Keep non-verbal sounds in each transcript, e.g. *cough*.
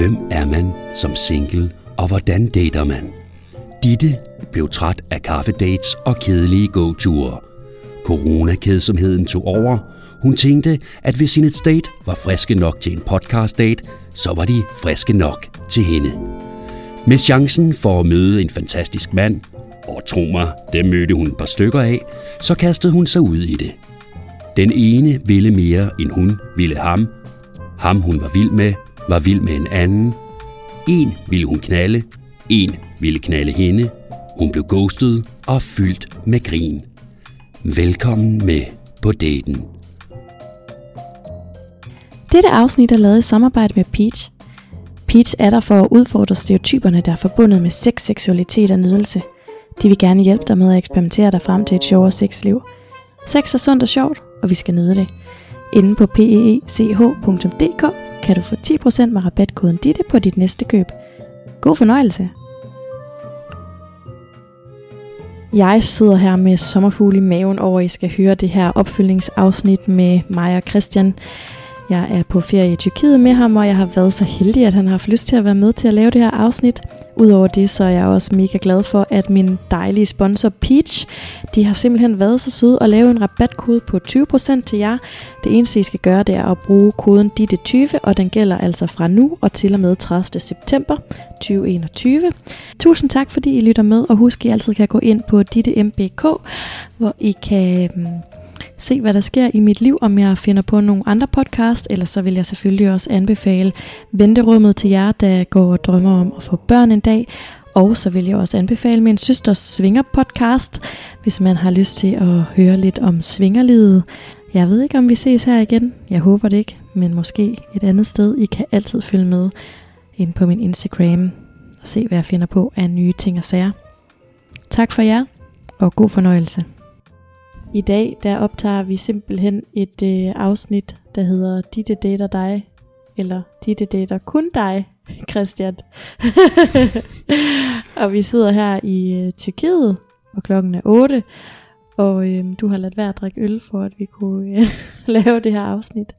Hvem er man som single, og hvordan dater man? Ditte blev træt af kaffedates og kedelige gåture. Coronakedsomheden tog over. Hun tænkte, at hvis hendes date var friske nok til en podcast date, så var de friske nok til hende. Med chancen for at møde en fantastisk mand, og tro mig, det mødte hun et par stykker af, så kastede hun sig ud i det. Den ene ville mere, end hun ville ham. Ham hun var vild med, var vild med en anden. En ville hun knalde, en ville knalde hende. Hun blev ghostet og fyldt med grin. Velkommen med på daten. Dette afsnit er lavet i samarbejde med Peach. Peach er der for at udfordre stereotyperne, der er forbundet med sex, seksualitet og nydelse. De vil gerne hjælpe dig med at eksperimentere dig frem til et sjovere sexliv. Sex er sundt og sjovt, og vi skal nyde det. Inde på peech.dk kan du få 10% med rabatkoden DITTE på dit næste køb. God fornøjelse! Jeg sidder her med sommerfugle i maven over, at I skal høre det her opfølgningsafsnit med mig og Christian. Jeg er på ferie i Tyrkiet med ham, og jeg har været så heldig, at han har haft lyst til at være med til at lave det her afsnit. Udover det, så er jeg også mega glad for, at min dejlige sponsor Peach, de har simpelthen været så søde at lave en rabatkode på 20% til jer. Det eneste, I skal gøre, det er at bruge koden DITTE20, og den gælder altså fra nu og til og med 30. september 2021. Tusind tak, fordi I lytter med, og husk, I altid kan gå ind på DITTE.mbk, hvor I kan mm, se, hvad der sker i mit liv, om jeg finder på nogle andre podcast, eller så vil jeg selvfølgelig også anbefale Venterummet til jer, der går og drømmer om at få børn en dag. Og så vil jeg også anbefale min søsters Svinger podcast, hvis man har lyst til at høre lidt om svingerlivet. Jeg ved ikke, om vi ses her igen. Jeg håber det ikke, men måske et andet sted. I kan altid følge med ind på min Instagram og se, hvad jeg finder på af nye ting og sager. Tak for jer, og god fornøjelse. I dag der optager vi simpelthen et øh, afsnit, der hedder Ditte dater dig, eller Ditte dater kun dig, *laughs* Christian. *laughs* og vi sidder her i øh, Tyrkiet, og klokken er 8, og øh, du har ladt være at drikke øl, for at vi kunne øh, *laughs* lave det her afsnit.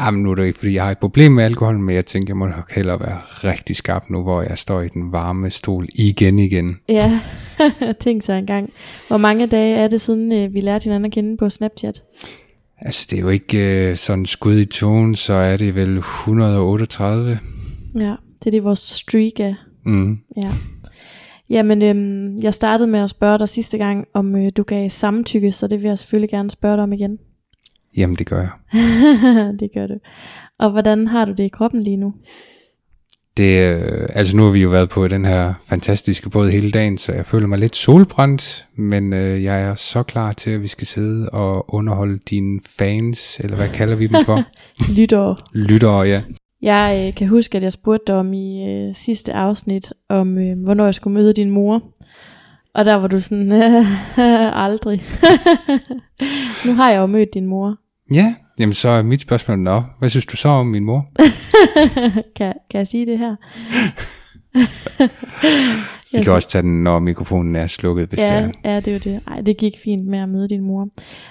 Jamen nu er det ikke, fordi jeg har et problem med alkohol, men jeg tænker, jeg må nok hellere være rigtig skarp nu, hvor jeg står i den varme stol igen igen. Ja, *laughs* tænk sig engang. Hvor mange dage er det siden, øh, vi lærte hinanden at kende på Snapchat? Altså det er jo ikke øh, sådan skud i tonen, så er det vel 138. Ja, det er det vores streak er. Mm. Ja. Jamen, øhm, jeg startede med at spørge dig sidste gang, om øh, du gav samtykke, så det vil jeg selvfølgelig gerne spørge dig om igen. Jamen det gør jeg. *laughs* det gør du. Og hvordan har du det i kroppen lige nu? Det, øh, altså nu har vi jo været på den her fantastiske båd hele dagen, så jeg føler mig lidt solbrændt, men øh, jeg er så klar til, at vi skal sidde og underholde dine fans, eller hvad kalder vi dem for? *laughs* Lyttere. Lyttere, ja. Jeg øh, kan huske, at jeg spurgte dig om i øh, sidste afsnit, om øh, hvornår jeg skulle møde din mor. Og der var du sådan, *laughs* aldrig. *laughs* nu har jeg jo mødt din mor. Ja, jamen så er mit spørgsmål, nå, hvad synes du så om min mor? *laughs* kan, kan jeg sige det her? Vi kan også tage den, når mikrofonen er slukket, hvis ja, det er. Ja, det er jo det. Ej, det gik fint med at møde din mor.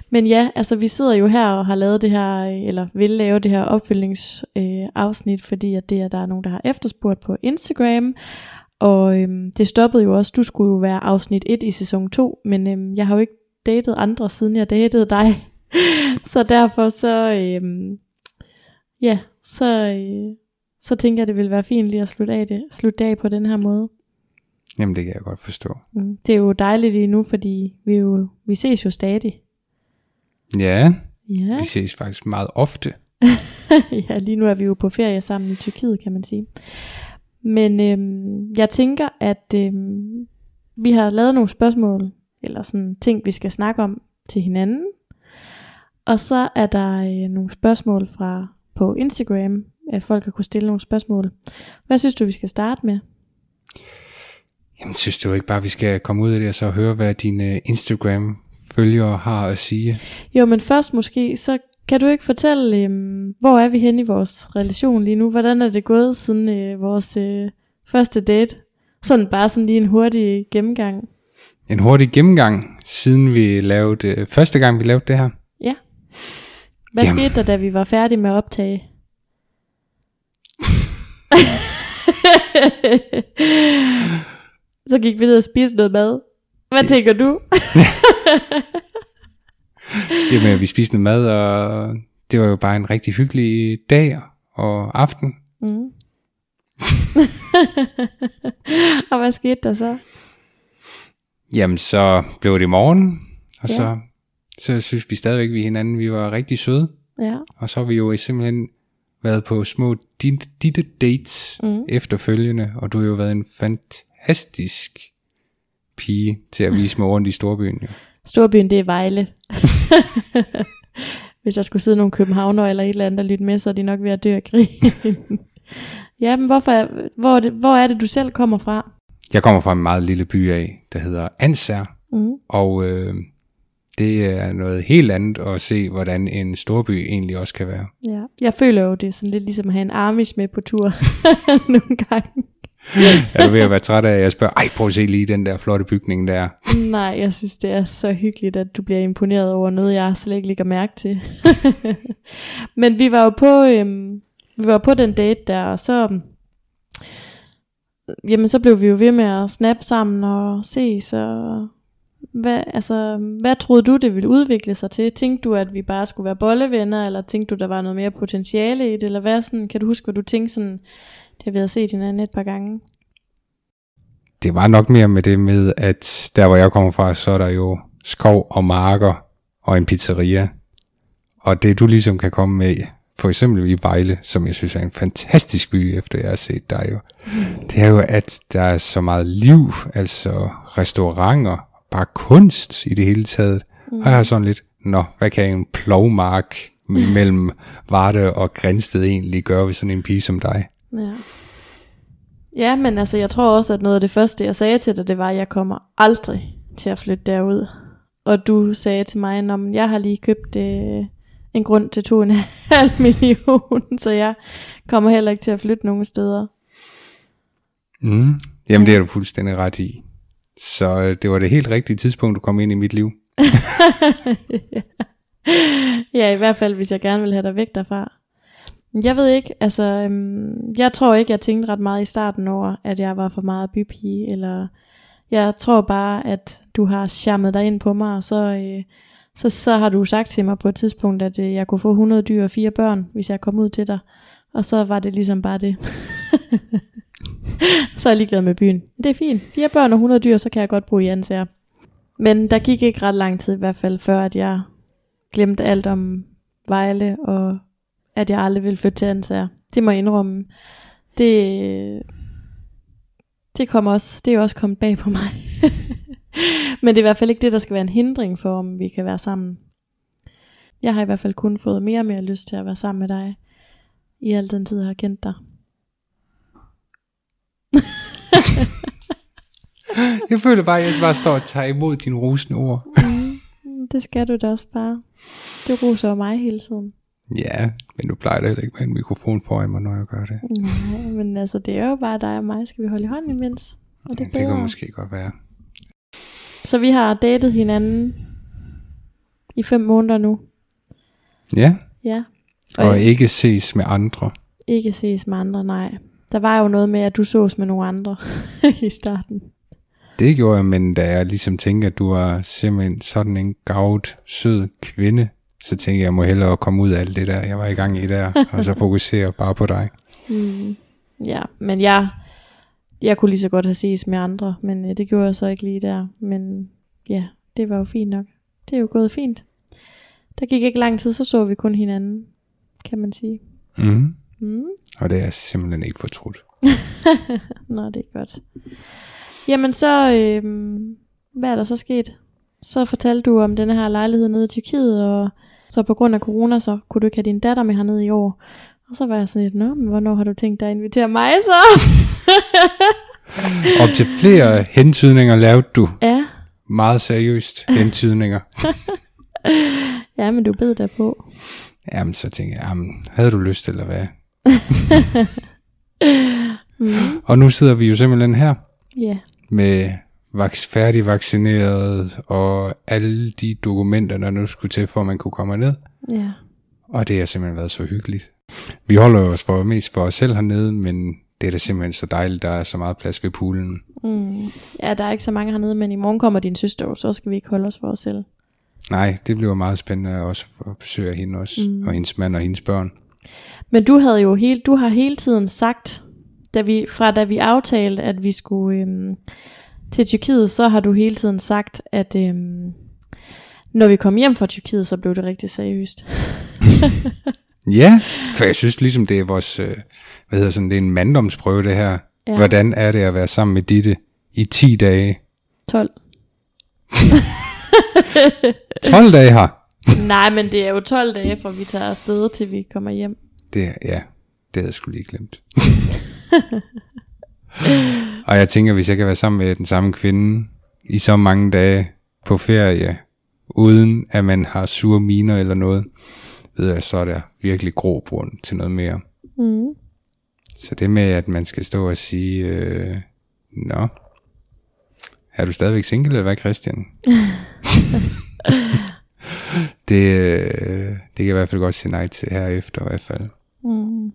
Men ja, altså vi sidder jo her og har lavet det her, eller vil lave det her opfølgningsafsnit, øh, fordi at det er, der er nogen, der har efterspurgt på Instagram. Og øhm, det stoppede jo også, du skulle jo være afsnit 1 i sæson 2, men øhm, jeg har jo ikke datet andre, siden jeg datede dig. *laughs* så derfor så, øhm, ja, så, øh, så tænker jeg, det ville være fint lige at slutte af, det, slutte af på den her måde. Jamen det kan jeg godt forstå. Mm, det er jo dejligt lige nu, fordi vi, jo, vi ses jo stadig. Ja, Ja. vi ses faktisk meget ofte. *laughs* ja, lige nu er vi jo på ferie sammen i Tyrkiet, kan man sige. Men øhm, jeg tænker, at øhm, vi har lavet nogle spørgsmål, eller sådan ting, vi skal snakke om til hinanden. Og så er der øh, nogle spørgsmål fra på Instagram, at folk har kunne stille nogle spørgsmål. Hvad synes du, vi skal starte med? Jamen synes du ikke bare, vi skal komme ud af det og så høre, hvad dine Instagram-følgere har at sige? Jo, men først måske, så kan du ikke fortælle, øhm, hvor er vi henne i vores relation lige nu? Hvordan er det gået siden øh, vores øh, første date? Sådan bare sådan lige en hurtig gennemgang. En hurtig gennemgang, siden vi lavede, øh, første gang vi lavede det her. Ja. Hvad Jamen. skete der, da vi var færdige med at optage? *laughs* så gik vi ned og spiste noget mad. Hvad tænker du? *laughs* *laughs* Jamen, vi spiste noget mad, og det var jo bare en rigtig hyggelig dag og aften. Mm. *laughs* og hvad skete der så? Jamen, så blev det morgen, og Ja. så, så synes vi stadigvæk, vi hinanden, vi var rigtig søde. Ja. Og så har vi jo simpelthen været på små dit- ditte dates mm. efterfølgende, og du har jo været en fantastisk pige til at vise mig rundt i storbyen. Jo. Storbyen, det er Vejle. *laughs* Hvis der skulle sidde nogle københavner eller et eller andet, der lytte med, så er de nok ved at dø af grin. *laughs* ja, men hvorfor, er- hvor, er det, hvor er det, du selv kommer fra? Jeg kommer fra en meget lille by af, der hedder Anser, Mm. og øh, det er noget helt andet at se, hvordan en storby egentlig også kan være. Ja. Jeg føler jo, det er sådan lidt ligesom at have en Amish med på tur *laughs* nogle gange. *laughs* er du ved at være træt af, at jeg spørger, ej prøv at se lige den der flotte bygning der. Nej, jeg synes, det er så hyggeligt, at du bliver imponeret over noget, jeg slet ikke lægger mærke til. *laughs* Men vi var jo på, øhm, vi var på den date der, og så, øhm, jamen, så blev vi jo ved med at snappe sammen og ses. Og hvad, altså, hvad troede du, det ville udvikle sig til? Tænkte du, at vi bare skulle være bollevenner, eller tænkte du, der var noget mere potentiale i det? Eller hvad sådan, kan du huske, hvad du tænkte sådan, det vi havde set hinanden et par gange? Det var nok mere med det med, at der hvor jeg kommer fra, så er der jo skov og marker og en pizzeria. Og det du ligesom kan komme med, for eksempel i Vejle, som jeg synes er en fantastisk by, efter jeg har set dig jo, det er jo, at der er så meget liv, altså restauranter, bare kunst i det hele taget. Mm. Og jeg har sådan lidt, nå, hvad kan en plovmark mellem Varde og Grænsted egentlig gøre ved sådan en pige som dig? Ja. Ja, men altså, jeg tror også, at noget af det første, jeg sagde til dig, det var, at jeg kommer aldrig til at flytte derud. Og du sagde til mig, at jeg har lige købt øh, en grund til 2,5 *laughs* million, så jeg kommer heller ikke til at flytte nogen steder. Mm. Jamen det er du fuldstændig ret i. Så øh, det var det helt rigtige tidspunkt, du kom ind i mit liv. *laughs* ja, i hvert fald, hvis jeg gerne vil have dig væk derfra. Jeg ved ikke, altså, øhm, jeg tror ikke, jeg tænkte ret meget i starten over, at jeg var for meget bypige, eller jeg tror bare, at du har charmet dig ind på mig, og så, øh, så, så har du sagt til mig på et tidspunkt, at øh, jeg kunne få 100 dyr og fire børn, hvis jeg kom ud til dig. Og så var det ligesom bare det. *laughs* så er jeg ligeglad med byen. Det er fint. Fire børn og 100 dyr, så kan jeg godt bo i Ansager. Men der gik ikke ret lang tid i hvert fald, før at jeg glemte alt om Vejle, og at jeg aldrig ville flytte til Ansager. Det må jeg indrømme. Det, det, kom også, det er også kommet bag på mig. *laughs* Men det er i hvert fald ikke det, der skal være en hindring for, om vi kan være sammen. Jeg har i hvert fald kun fået mere og mere lyst til at være sammen med dig, i al den tid, jeg har kendt dig. *laughs* Jeg føler bare, at jeg bare står og tager imod dine rosende ord. Mm, det skal du da også bare. Du roser mig hele tiden. Ja, men du plejer da heller ikke med en mikrofon foran mig, når jeg gør det. Nej, men altså, det er jo bare dig og mig. Skal vi holde i hånd imens? Og det, Ja, er det kan bedre. måske godt være. Så vi har datet hinanden i fem måneder nu. Ja, Ja. og ikke ses med andre. ikke ses med andre, nej. Der var jo noget med, at du sås med nogle andre *laughs* i starten. Det gjorde jeg, men da jeg ligesom tænkte, at du var simpelthen sådan en gavet, sød kvinde, så tænkte jeg, jeg må hellere komme ud af alt det der, jeg var i gang i der, *laughs* og så fokusere bare på dig. Mm. Ja, men jeg, jeg kunne lige så godt have ses med andre, men øh, det gjorde jeg så ikke lige der. Men ja, det var jo fint nok. Det er jo gået fint. Der gik ikke lang tid, så så vi kun hinanden, kan man sige. Mm. Mm. Og det er jeg simpelthen ikke fortrudt. *laughs* Nå, det er godt. Jamen så, øh, hvad er der så sket? Så fortalte du om denne her lejlighed nede i Tyrkiet, og så på grund af corona, så kunne du ikke have din datter med hernede i år. Og så var jeg sådan lidt, nå, men hvornår har du tænkt dig at invitere mig så? Op til flere hentydninger lavede du ja, meget seriøst hentydninger. *laughs* ja, men du bed der på. Jamen, så tænkte jeg, jamen, havde du lyst eller hvad? *laughs* Mm. Og nu sidder vi jo simpelthen her Ja, med vaks færdig vaccineret og alle de dokumenter, der nu skulle til, for at man kunne komme ned. ja. Og det har simpelthen været så hyggeligt. Vi holder os for mest for os selv hernede, men det er da simpelthen så dejligt, der er så meget plads ved poolen. Mm. Ja, der er ikke så mange hernede, men i morgen kommer din søster så skal vi ikke holde os for os selv. Nej, det bliver meget spændende også at besøge hende også, mm. og hendes mand og hendes børn. Men du havde jo hele, du har hele tiden sagt, da vi, fra da vi aftalte, at vi skulle øhm, til Tyrkiet, så har du hele tiden sagt, at øhm, når vi kom hjem fra Tyrkiet, så blev det rigtig seriøst. *laughs* ja, for jeg synes ligesom, det er vores, øh, hvad hedder sådan, det er en manddomsprøve det her. Ja. Hvordan er det at være sammen med Ditte i 10 dage? 12. 12 *laughs* dage her? *laughs* Nej, men det er jo 12 dage, fra vi tager afsted, til vi kommer hjem. Det, ja, det havde jeg sgu lige glemt. Og jeg tænker, hvis jeg kan være sammen med den samme kvinde i så mange dage på ferie, uden at man har sure miner eller noget, ved jeg, så er der virkelig grobund til noget mere. Mm. Så det med, at man skal stå og sige, øh, nå, er du stadigvæk single, eller hvad, Christian? *laughs* det, øh, det kan jeg i hvert fald godt sige nej til herefter i hvert fald. Mm.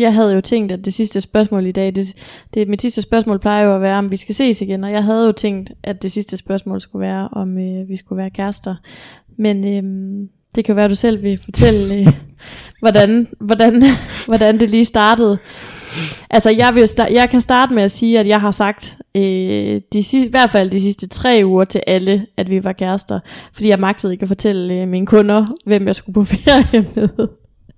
Jeg havde jo tænkt, at det sidste spørgsmål i dag, det, det, mit sidste spørgsmål plejer jo at være, om vi skal ses igen, og jeg havde jo tænkt, at det sidste spørgsmål skulle være, om øh, vi skulle være kærester. Men øh, det kan være, at du selv vil fortælle, øh, *laughs* hvordan, hvordan, *laughs* hvordan det lige startede. Altså, jeg, vil sta- jeg kan starte med at sige, at jeg har sagt, øh, de, i hvert fald de sidste tre uger til alle, at vi var kærester. Fordi jeg magtede ikke at fortælle øh, mine kunder, hvem jeg skulle på *laughs* ferie med.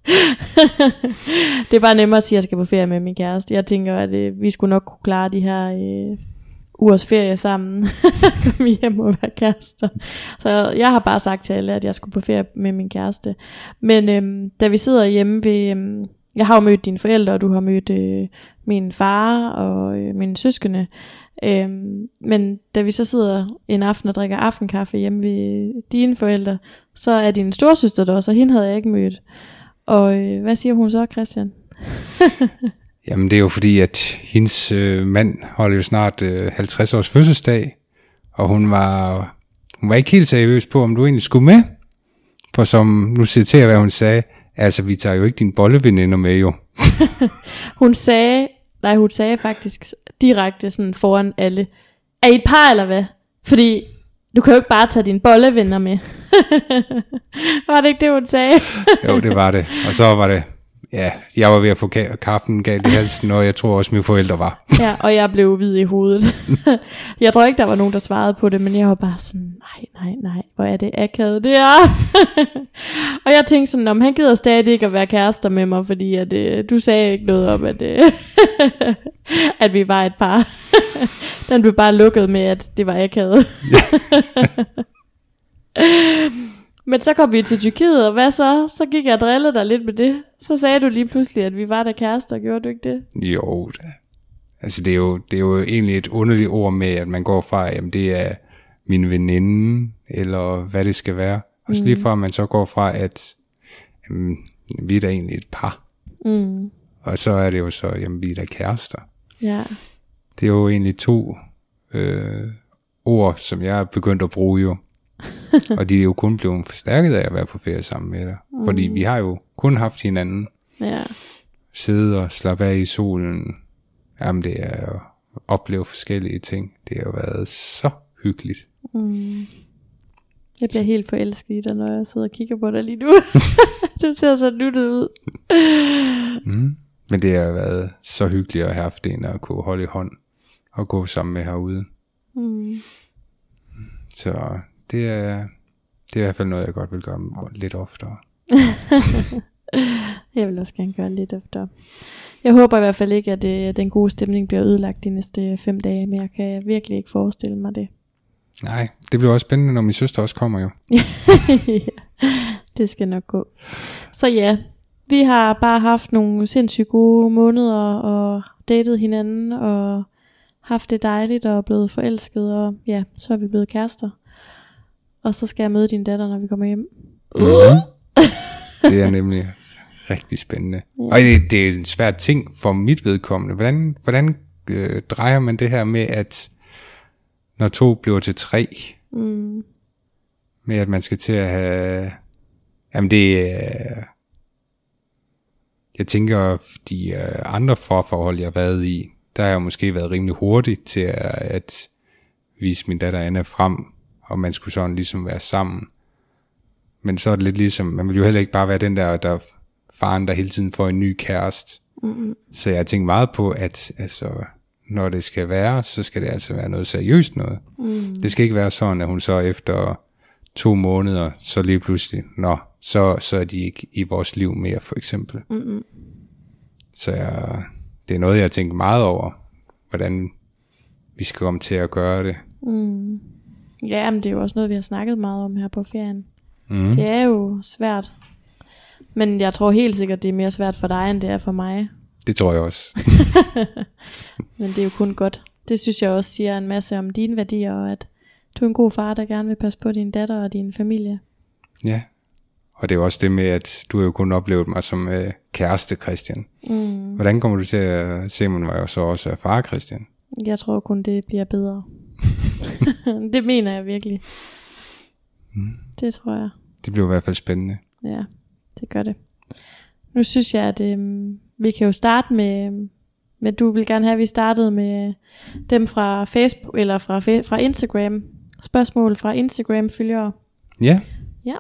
*laughs* det er bare nemmere at sige, at jeg skal på ferie med min kæreste. Jeg tænker, at øh, vi skulle nok kunne klare de her øh, ugers ferie sammen. *laughs* Kom hjem og være kærester. Så jeg har bare sagt til alle, at jeg skulle på ferie med min kæreste. Men øh, da vi sidder hjemme ved... Øh, jeg har jo mødt dine forældre, og du har mødt øh, min far og øh, mine søskende. Øhm, men da vi så sidder en aften og drikker aftenkaffe hjemme ved øh, dine forældre, så er din storsøster der også, og hende havde jeg ikke mødt. Og øh, hvad siger hun så, Christian? *laughs* Jamen det er jo fordi, at hendes øh, mand holder jo snart øh, 50 års fødselsdag, og hun var, hun var ikke helt seriøs på, om du egentlig skulle med. For som, nu citerer hvad hun sagde, altså vi tager jo ikke din bolleveninder med jo. *laughs* hun sagde, nej hun sagde faktisk direkte sådan foran alle, er I et par eller hvad? Fordi du kan jo ikke bare tage dine bollevenner med. *laughs* var det ikke det, hun sagde? jo, det var det. Og så var det, ja, jeg var ved at få ka- kaffen galt i halsen, og jeg tror også, mine forældre var. *laughs* ja, og jeg blev hvid i hovedet. *laughs* jeg tror ikke, der var nogen, der svarede på det, men jeg var bare sådan, nej, nej, nej, hvor er det akavet, det er. *laughs* og jeg tænkte sådan, om han gider stadig ikke at være kærester med mig, fordi at, øh, du sagde ikke noget om, at, øh, at vi var et par. Den blev bare lukket med, at det var akavet. Men så kom vi til Tyrkiet, og hvad så? Så gik jeg og drillede dig lidt med det. Så sagde du lige pludselig, at vi var der kærester, gjorde du ikke det? Jo, da. Altså det er, jo, det er jo egentlig et underligt ord med, at man går fra, jamen det er min veninde, eller hvad det skal være. Og så mm. lige fra, at man så går fra, at jamen, vi er da egentlig et par. Mm. Og så er det jo så, jamen vi er da kærester. Ja. Det er jo egentlig to øh, ord, som jeg er begyndt at bruge jo. *laughs* og de er jo kun blevet forstærket af at være på ferie sammen med dig. Mm. Fordi vi har jo kun haft hinanden. Ja. Sidde og slappe af i solen. Jamen det er jo opleve forskellige ting. Det har jo været så hyggeligt. Mm. Jeg bliver helt forelsket i dig, når jeg sidder og kigger på dig lige nu. *laughs* du ser så nuttet ud. mm. Men det har været så hyggeligt at have haft en at kunne holde i hånd og gå sammen med herude. Mm. Så det er, det er i hvert fald noget, jeg godt vil gøre lidt oftere. *laughs* jeg vil også gerne gøre lidt oftere. Jeg håber i hvert fald ikke, at det, den gode stemning bliver ødelagt de næste fem dage, men jeg kan virkelig ikke forestille mig det. Nej, det bliver også spændende, når min søster også kommer jo. *laughs* ja, det skal nok gå. Så ja, vi har bare haft nogle sindssygt gode måneder og datet hinanden og haft det dejligt og blevet forelsket og ja, så er vi blevet kærester. Og så skal jeg møde din datter, når vi kommer hjem. Mm-hmm. *laughs* det er nemlig rigtig spændende. Ja. Og det, det er en svær ting for mit vedkommende. Hvordan, hvordan øh, drejer man det her med, at når to bliver til tre, mm. med at man skal til at have... Jamen det er... jeg tænker, de uh, andre forforhold, jeg har været i, der har jeg måske været rimelig hurtig til at, at vise min datter Anna frem, og man skulle sådan ligesom være sammen. Men så er det lidt ligesom, man vil jo heller ikke bare være den der, der faren, der hele tiden får en ny kæreste. Mm-hmm. Så jeg tænker meget på, at altså, når det skal være, så skal det altså være noget seriøst noget. Mm. Det skal ikke være sådan, at hun så efter to måneder, så lige pludselig, nå, så, så er de ikke i vores liv mere, for eksempel. Mm-hmm. Så jeg, det er noget, jeg tænker meget over, hvordan vi skal komme til at gøre det. Mm. Ja, men det er jo også noget, vi har snakket meget om her på ferien. Mm. Det er jo svært. Men jeg tror helt sikkert, det er mere svært for dig, end det er for mig. Det tror jeg også. *laughs* men det er jo kun godt. Det synes jeg også siger en masse om dine værdier, og at du er en god far, der gerne vil passe på din datter og din familie. Ja, og det er jo også det med, at du har jo kun oplevet mig som øh, kæreste, Christian. Mm. Hvordan kommer du til at se mig, når jeg så også er far, Christian? Jeg tror kun, det bliver bedre. *laughs* *laughs* det mener jeg virkelig. Mm. Det tror jeg. Det bliver i hvert fald spændende. Ja, det gør det. Nu synes jeg, at øhm, vi kan jo starte med, med, du vil gerne have, at vi startede med dem fra Facebook, eller fra, fra Instagram. Spørgsmål fra Instagram-følgere. Ja. Ja.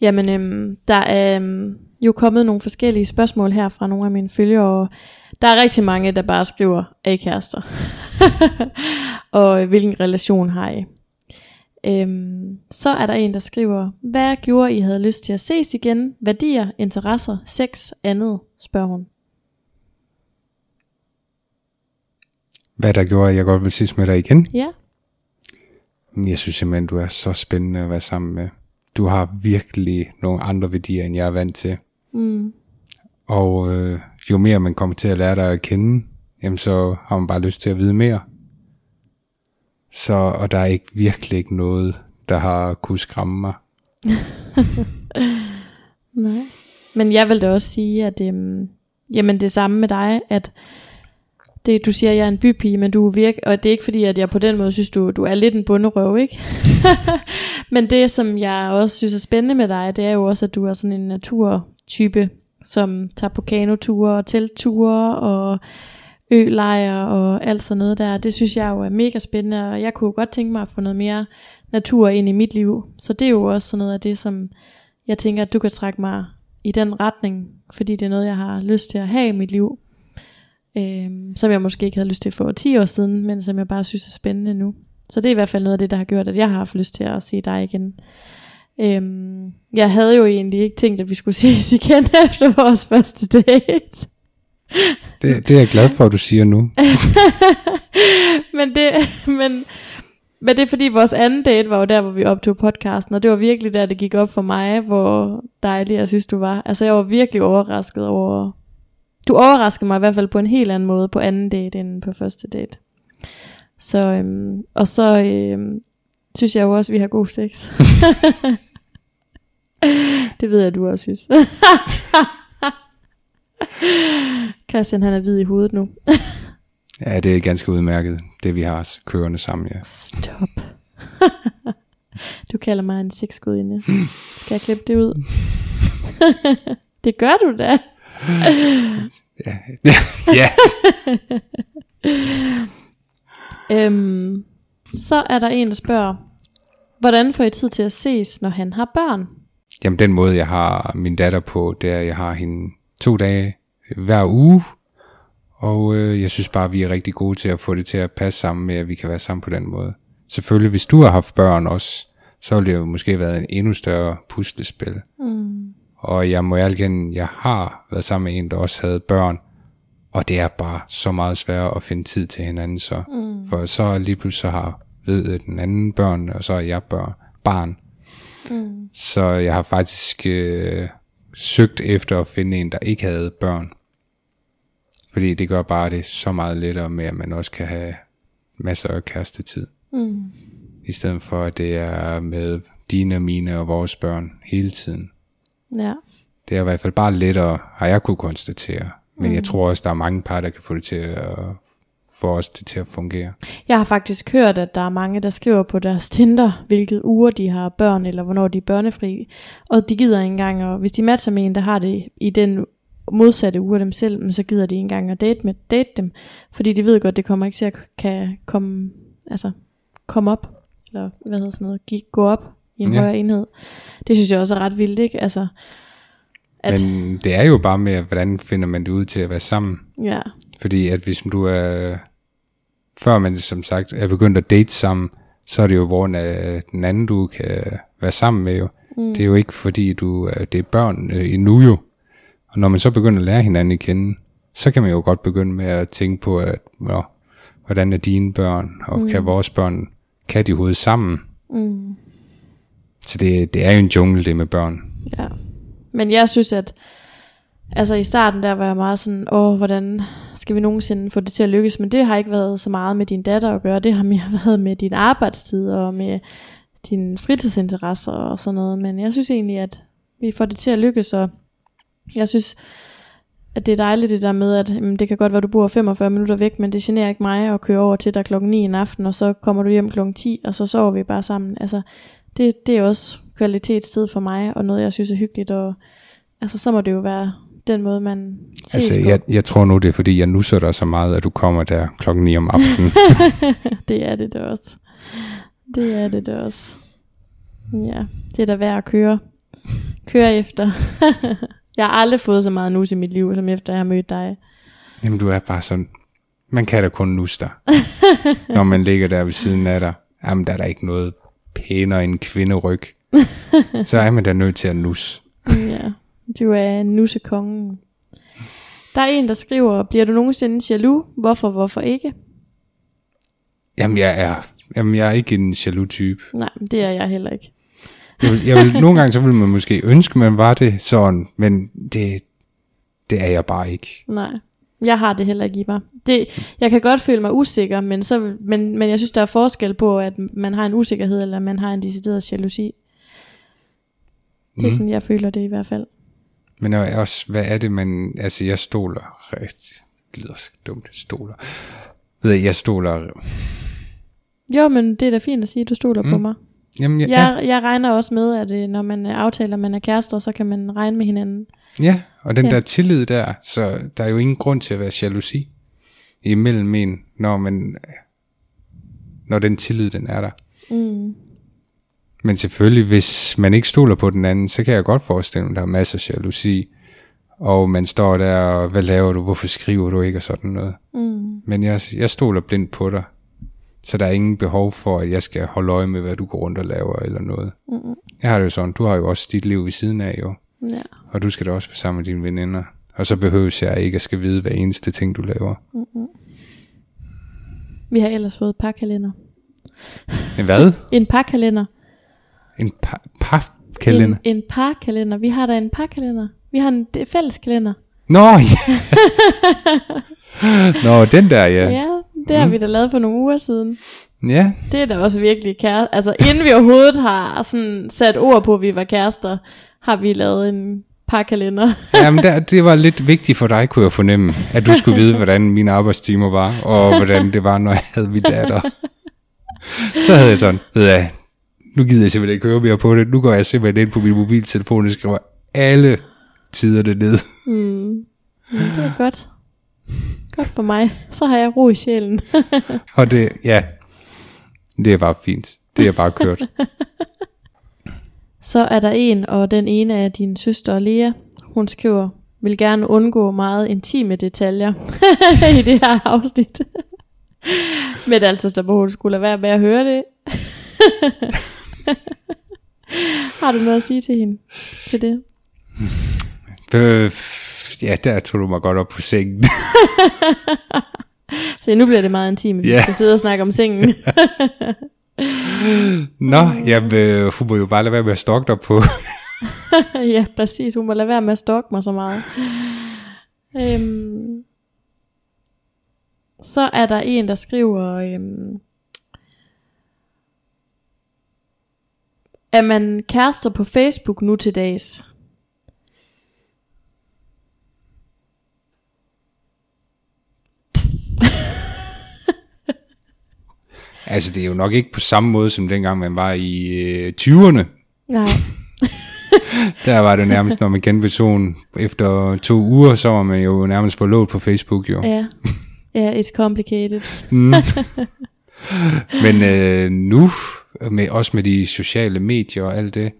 Jamen, øhm, der er øhm, jo kommet nogle forskellige spørgsmål her fra nogle af mine følgere, og der er rigtig mange, der bare skriver, er kærester? *laughs* og hvilken relation har I? Øhm, så er der en, der skriver, hvad gjorde I havde lyst til at ses igen? Værdier, interesser, sex, andet, spørger hun. Hvad der gjorde, at jeg godt vil ses med dig igen? Ja. Jeg synes simpelthen, du er så spændende at være sammen med. Du har virkelig nogle andre værdier, end jeg er vant til. Mm. Og øh, jo mere man kommer til at lære dig at kende, jamen så har man bare lyst til at vide mere. Så, og der er ikke virkelig ikke noget, der har kunne skræmme mig. *laughs* Nej. Men jeg vil da også sige, at øhm, jamen det samme med dig, at det, du siger, at jeg er en bypige, men du er virk, og det er ikke fordi, at jeg på den måde synes, du, du er lidt en bunderøv, ikke? *laughs* men det, som jeg også synes er spændende med dig, det er jo også, at du er sådan en naturtype, som tager på kanoture og teltture og ølejre og alt sådan noget der. Det synes jeg jo er mega spændende, og jeg kunne godt tænke mig at få noget mere natur ind i mit liv. Så det er jo også sådan noget af det, som jeg tænker, at du kan trække mig i den retning, fordi det er noget, jeg har lyst til at have i mit liv. Øhm, som jeg måske ikke havde lyst til for 10 år siden, men som jeg bare synes er spændende nu. Så det er i hvert fald noget af det, der har gjort, at jeg har haft lyst til at se dig igen. Øhm, jeg havde jo egentlig ikke tænkt, at vi skulle ses *laughs* igen efter vores første date. Det, det er jeg glad for, at du siger nu. *laughs* men, det, men, men det er fordi, vores anden date var jo der, hvor vi optog podcasten, og det var virkelig der, det gik op for mig, hvor dejlig jeg synes, du var. Altså, jeg var virkelig overrasket over... Du overraskede mig i hvert fald på en helt anden måde på anden date, end på første date. Så, øhm, og så øhm, synes jeg jo også, vi har god sex. *laughs* det ved jeg, du også synes. Christian han er hvid i hovedet nu. *laughs* ja, det er ganske udmærket, det vi har kørende sammen, ja. Stop. *laughs* du kalder mig en sexgudinde. Skal jeg klippe det ud? det gør du da. ja. ja. øhm, så er der en, der spørger, hvordan får I tid til at ses, når han har børn? Jamen den måde, jeg har min datter på, det er, at jeg har hende to dage hver uge. Og øh, jeg synes bare, vi er rigtig gode til at få det til at passe sammen med, at vi kan være sammen på den måde. Selvfølgelig, hvis du har haft børn også, så ville det jo måske været en endnu større puslespil. Mm. Og jeg må ærlig jeg har været sammen med en, der også havde børn, og det er bare så meget sværere at finde tid til hinanden så. Mm. For så lige pludselig så har ved den anden børn, og så er jeg børn, barn. Mm. Så jeg har faktisk øh, søgt efter at finde en, der ikke havde børn. Fordi det gør bare det så meget lettere med, at man også kan have masser af kærestetid. Mm. I stedet for, at det er med dine, mine og vores børn hele tiden. Ja. Det er i hvert fald bare lettere, har jeg kunne konstatere. Men mm. jeg tror også, der er mange par, der kan få det til at får også det til at fungere. Jeg har faktisk hørt, at der er mange, der skriver på deres Tinder, hvilket uger de har børn, eller hvornår de er børnefri. Og de gider ikke engang, og hvis de matcher med en, der har det i den modsatte uge af dem selv, men så gider de ikke engang at date, med, date dem, fordi de ved godt, det kommer ikke til at kan komme, altså, komme op, eller hvad hedder sådan noget, gi- gå op i en ja. højere enhed. Det synes jeg også er ret vildt, ikke? Altså, at, Men det er jo bare med, hvordan finder man det ud til at være sammen. ja, Fordi at hvis du er, før man som sagt er begyndt at date sammen, så er det jo hvor af den anden, du kan være sammen med jo. Mm. Det er jo ikke fordi, du er, det er børn øh, endnu jo. Og når man så begynder at lære hinanden at kende, så kan man jo godt begynde med at tænke på, at nå, hvordan er dine børn, og mm. kan vores børn, kan de hovedet sammen? mm, Så det, det er jo en jungle, det med børn. ja. Men jeg synes, at altså i starten der var jeg meget sådan, åh, hvordan skal vi nogensinde få det til at lykkes? Men det har ikke været så meget med din datter at gøre. Det har mere *laughs* været med din arbejdstid og med dine fritidsinteresser og sådan noget. Men jeg synes egentlig, at vi får det til at lykkes, og jeg synes, at det er dejligt det der med, at jamen, det kan godt være, at du bor 45 minutter væk, men det generer ikke mig at køre over til dig klokken 9 en aften, og så kommer du hjem klokken 10, og så sover vi bare sammen. Altså, det, det er også kvalitetstid for mig, og noget, jeg synes er hyggeligt, og altså, så må det jo være den måde, man ses Altså, på. jeg, jeg tror nu, det er fordi, jeg nusser dig så meget, at du kommer der klokken 9 om aftenen. *laughs* det er det da også. Det er det da også. Ja, det er da værd at køre. Køre efter. *laughs* jeg har aldrig fået så meget nus i mit liv, som efter jeg har mødt dig. Jamen, du er bare sådan, man kan da kun nusse dig. *laughs* Når man ligger der ved siden af dig, jamen, der er der ikke noget pænere end en kvinderyg. *laughs* Så er man da nødt til at nusse. Ja, du er nussekongen. Der er en, der skriver, bliver du nogensinde jaloux? Hvorfor, hvorfor ikke? Jamen, jeg er, jamen, jeg er ikke en jaloux type. Nej, det er jeg heller ikke. Jeg vil, jeg vil, *laughs* nogle gange så vil man måske ønske, man var det sådan, men det, det er jeg bare ikke. Nej, jeg har det heller ikke i mig. Det, jeg kan godt føle mig usikker, men, så, men, men jeg synes, der er forskel på, at man har en usikkerhed, eller man har en decideret jalousi. Det er Mm. sådan, jeg føler det i hvert fald. Men også, hvad er det, man... Altså, jeg stoler rigtig... Det lyder så dumt, stoler. Ved jeg, jeg stoler... Jo, men det er da fint at sige, at du stoler mm. på mig. Jamen, ja, ja. Jeg, jeg regner også med, at øh, når man aftaler, at man er kærester, så kan man regne med hinanden. ja og den Ja. der tillid der, så der er jo ingen grund til at være jalousi imellem en, når man... Når den tillid, den er der. Mm. Men selvfølgelig, hvis man ikke stoler på den anden, så kan jeg godt forestille mig, at der er masser af jalousi. Og man står der, og hvad laver du, hvorfor skriver du ikke, og sådan noget. Mm. Men jeg, jeg stoler blindt på dig. Så der er ingen behov for, at jeg skal holde øje med, hvad du går rundt og laver, eller noget. Mm. Jeg har det jo sådan, du har jo også dit liv ved siden af, jo. Ja. Og du skal da også være sammen med dine veninder. Og så behøves jeg ikke at skal vide hver eneste ting, du laver. Vi har ellers fået parkalender. En hvad? En parkalender. En pa- papkalender? En, en parkalender. Vi har da en parkalender. Vi har en fælles kalender. Nå, ja. *laughs* Nå, den der, ja. Ja, det har vi da lavet for nogle uger siden. Ja, Det er da også virkelig kæreste. Altså inden vi overhovedet har sådan sat ord på, at vi var kærester, har vi lavet en parkalender. *laughs* Jamen, der, det var lidt vigtigt for dig, kunne jeg fornemme, at du skulle vide, hvordan mine arbejdstimer var, og hvordan det var, når jeg havde min datter. Så havde jeg sådan, ved jeg, nu gider jeg simpelthen ikke høre mere på det. Nu går jeg simpelthen ind på min mobiltelefon og skriver alle tider det ned. Mm. Det er godt. Godt for mig. Så har jeg ro i sjælen. *laughs* Og det, ja, det er bare fint. Det er bare kørt. *laughs* Så er der en, og den ene af din søster Lea. Hun skriver, vil gerne undgå meget intime detaljer *laughs* i det her afsnit. Men altså, så må hun skulle lade være med at høre det. *laughs* Har du noget at sige til hende? Til det? Øh, ja, der tog du mig godt op på sengen. *laughs* Så nu bliver det meget intimt, vi Ja. skal sidde og snakke om sengen. *laughs* Nå, jamen, øh, hun må jo bare lade være med at stalke dig på. ja, præcis. Hun må lade være med at stalke mig så meget. Øhm, så er der en, der skriver, øhm, er man kærester på Facebook nu til dags? *laughs* Altså, det er jo nok ikke på samme måde, som dengang man var i øh, 20'erne. Nej. *laughs* Der var det nærmest, når man kendte personen efter to uger, så var man jo nærmest forlovet på Facebook, jo. Ja. Ja, it's complicated. Mm. *laughs* Men øh, nu, med, også med de sociale medier og alt det,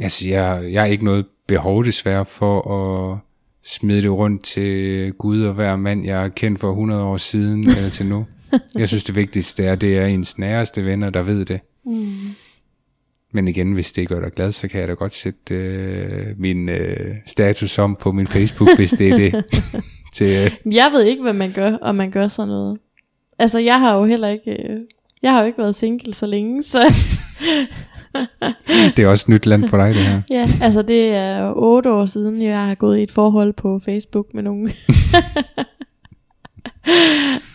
altså jeg, jeg har ikke noget behov desværre for at smide det rundt til Gud og hver mand, jeg har kendt for 100 år siden *laughs* eller til nu. Jeg synes det vigtigste er, det er ens næreste venner, der ved det. Mm. Men igen, hvis det gør dig glad, så kan jeg da godt sætte øh, min øh, status om på min Facebook, hvis det er det. *laughs* til, øh, Jeg ved ikke, hvad man gør, om man gør sådan noget. Altså, jeg har jo heller ikke... Øh, jeg har jo ikke været single så længe, så det er også nyt land for dig, det her. *laughs* ja, altså det er otte år siden, jeg har gået i et forhold på Facebook med nogen. *laughs*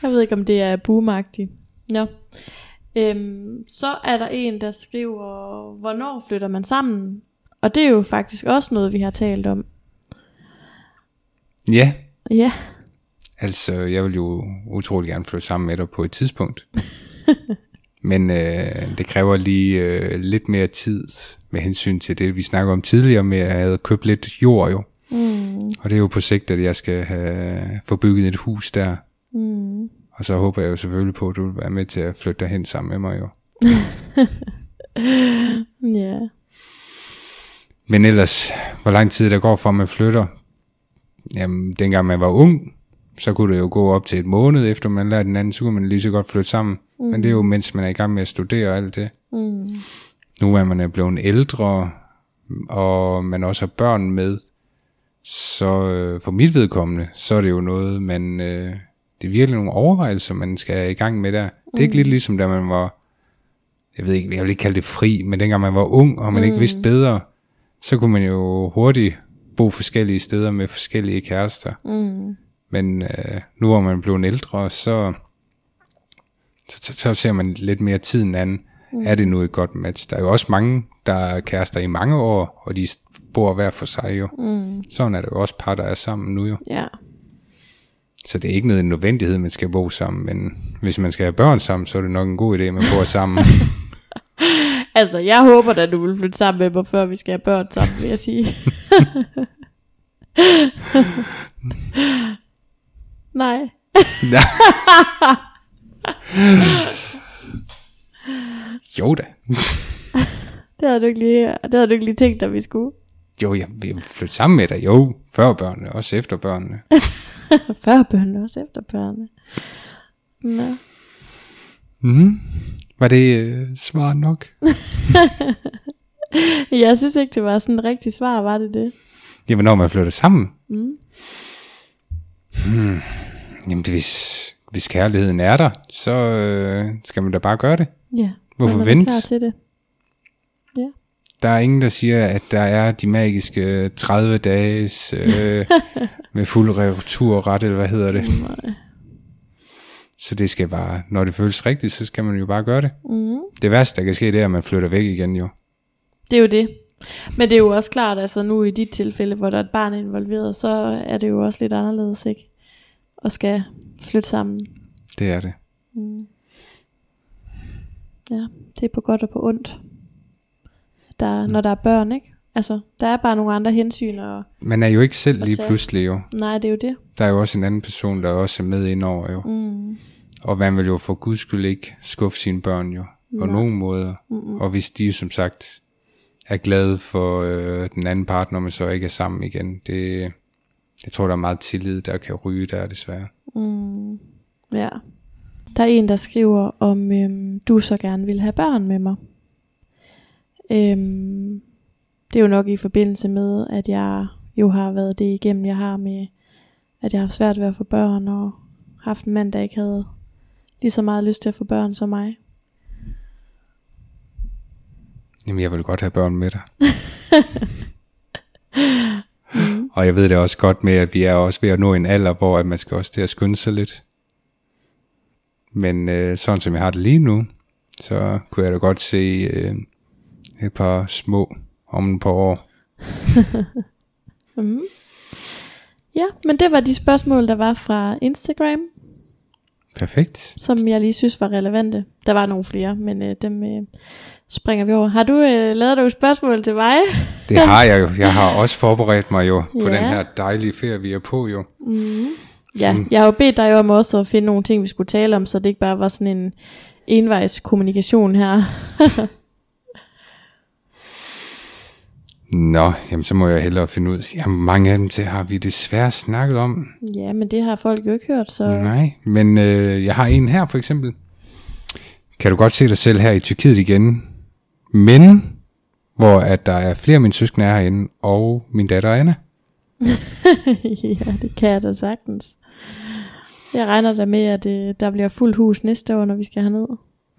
jeg ved ikke, om det er boomagtigt. Nå. Øhm, så er der en, der skriver, hvornår flytter man sammen? Og det er jo faktisk også noget, vi har talt om. Ja, Ja, altså jeg vil jo utrolig gerne flytte sammen med dig på et tidspunkt. *laughs* *laughs* Men øh, det kræver lige øh, lidt mere tid med hensyn til det, vi snakker om tidligere med at have købt lidt jord jo. mm, Og det er jo på sigt, at jeg skal have få bygget et hus der. mm. Og så håber jeg jo selvfølgelig på, at du vil være med til at flytte derhen sammen med mig jo. *laughs* ja. Men ellers, hvor lang tid der går fra, man flytter? Jamen, dengang man var ung, så kunne det jo gå op til et måned, efter man lærte den anden, så kunne man lige så godt flytte sammen. Mm. Men det er jo, mens man er i gang med at studere og alt det. Mm. Nu er man blevet ældre, og man også har børn med, så øh, for mit vedkommende, så er det jo noget, man, øh, det er virkelig nogle overvejelser, man skal i gang med der. Det er ikke lidt ligesom, da man var, jeg ved ikke, jeg vil ikke kalde det fri, men dengang man var ung, og man mm. ikke vidste bedre, så kunne man jo hurtigt bo forskellige steder med forskellige kærester. Mm. Men øh, nu hvor man blevet ældre, så, så, så, ser man lidt mere tiden an. Mm. Er det nu et godt match? Der er jo også mange, der er kærester i mange år, og de bor hver for sig jo. Mm. Sådan er det jo også par, der er sammen nu jo. Ja. Så det er ikke noget en nødvendighed, man skal bo sammen, men hvis man skal have børn sammen, så er det nok en god idé, at man bor sammen. *laughs* Altså, jeg håber da, du vil flytte sammen med mig, før vi skal have børn sammen, vil jeg sige. *laughs* *laughs* Nej. Jo da. Det havde du ikke lige, det havde du ikke lige tænkt, at vi skulle. Jo, jeg vil flytte sammen med dig. Jo, før børnene, også efter børnene. *laughs* Før børnene, også efter børnene. Nå. Mm. Var det øh, svar nok? *laughs* Jeg synes ikke, det var sådan et rigtigt svar, var det det? Jamen, når man flytter sammen. Mm. Hmm. Jamen, det, hvis, hvis kærligheden er der, så øh, skal man da bare gøre det. Ja. Hvorfor er vente? klar til det. Der er ingen, der siger, at der er de magiske 30 dages øh, *laughs* med fuld returret, eller hvad hedder det. Nej. Så det skal bare, når det føles rigtigt, så skal man jo bare gøre det. Mm. Det værste, der kan ske, det er, at man flytter væk igen jo. Det er jo det. Men det er jo også klart, altså nu i dit tilfælde, hvor der er et barn involveret, så er det jo også lidt anderledes, ikke? Og skal flytte sammen. Det er det. Mm. Ja, det er på godt og på ondt. Der, mm. Når der er børn, ikke? Altså, der er bare nogle andre hensyn, og Man er jo ikke selv lige tage. pludselig jo. nej, det er jo det. Der er jo også en anden person, der også er med indover jo. Mm. Og man vil jo for guds skyld ikke skuffe sine børn jo. På Nej. nogen måder. Mm-mm. Og hvis de som sagt er glade for øh, den anden partner, men så ikke er sammen igen, det, jeg tror, der er meget tillid, der kan ryge der desværre. Mm. Ja. Der er en, der skriver, om øhm, du så gerne vil have børn med mig. Øhm, det er jo nok i forbindelse med, at jeg jo har været det igennem, jeg har med, at jeg har haft svært ved at få børn, og haft en mand, der ikke havde lige så meget lyst til at få børn som mig. Jamen, jeg vil godt have børn med dig. *laughs* Og jeg ved det også godt med, at vi er også ved at nå en alder, hvor at man skal også til at skynde sig lidt. Men øh, sådan som jeg har det lige nu, så kunne jeg da godt se øh, et par små om et par år. *laughs* Mm. Ja, men det var de spørgsmål, der var fra Instagram. Perfekt. som jeg lige synes var relevante. Der var nogle flere, men øh, dem øh, springer vi over. Har du øh, lavet nogle spørgsmål til mig? Det har jeg jo. *laughs* Jeg har også forberedt mig jo på Ja. den her dejlige ferie, vi er på jo. Ja, Som- jeg har jo bedt dig om også at finde nogle ting, vi skulle tale om, så det ikke bare var sådan en envejs kommunikation her. *laughs* Nå, jamen så må jeg hellere finde ud. Jamen mange af dem til har vi desværre snakket om. Ja, men det har folk jo ikke hørt, så... Nej, men øh, jeg har en her for eksempel. Kan du godt se dig selv her i Tyrkiet igen? Men, hvor at der er flere af mine søskende er herinde, og min datter Anna. *laughs* ja, det kan jeg da sagtens. Jeg regner da med, at øh, der bliver fuldt hus næste år, når vi skal herned.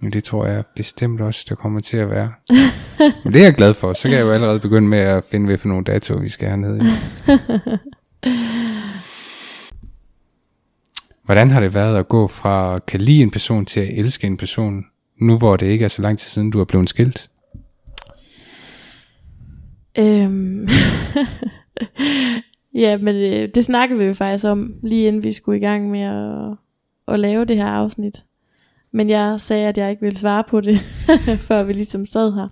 Det tror jeg bestemt også, der kommer til at være. *laughs* Men det er jeg glad for. Så kan jeg jo allerede begynde med at finde, hvad for nogle datoer, vi skal hernede. i. *laughs* Hvordan har det været at gå fra at kan lide en person til at elske en person, nu hvor det ikke er så lang tid siden, du er blevet skilt? Øhm. *laughs* ja, men øh, det snakkede vi jo faktisk om, lige inden vi skulle i gang med at, at lave det her afsnit. Men jeg sagde, at jeg ikke ville svare på det, *laughs* før vi ligesom sad her.